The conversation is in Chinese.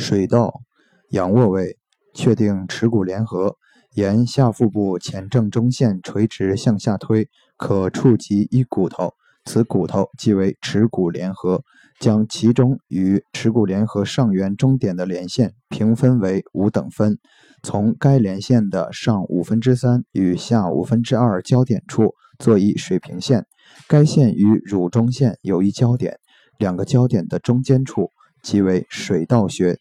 水道，仰卧位，确定耻骨联合，沿下腹部前正中线垂直向下推，可触及一骨头，此骨头即为耻骨联合。将其中与耻骨联合上缘中点的连线平分为五等分，从该连线的上五分之三与下五分之二交点处做一水平线，该线与乳中线有一交点，两个交点的中间处即为水道穴。